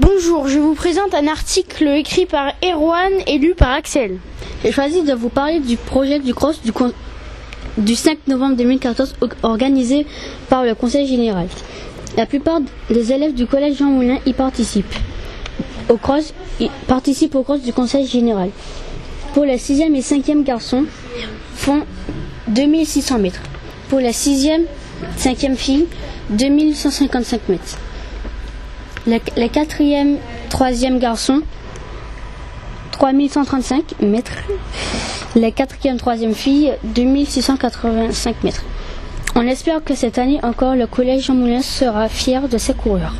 Bonjour, je vous présente un article écrit par Erwan et lu par Axel. J'ai choisi de vous parler du projet du cross du, du 5 novembre 2014 organisé par le Conseil général. La plupart des élèves du collège Jean Moulin y participent. Au cross, ils participent au cross du Conseil général. Pour les 6e et 5e garçons, font 2600 mètres. Pour les 6e, 5e filles, 2155 mètres. Les, 4e, 3e garçons, 3135 mètres. Les 4e, 3e filles, 2685 mètres. On espère que cette année encore, le collège Jean Moulin sera fier de ses coureurs.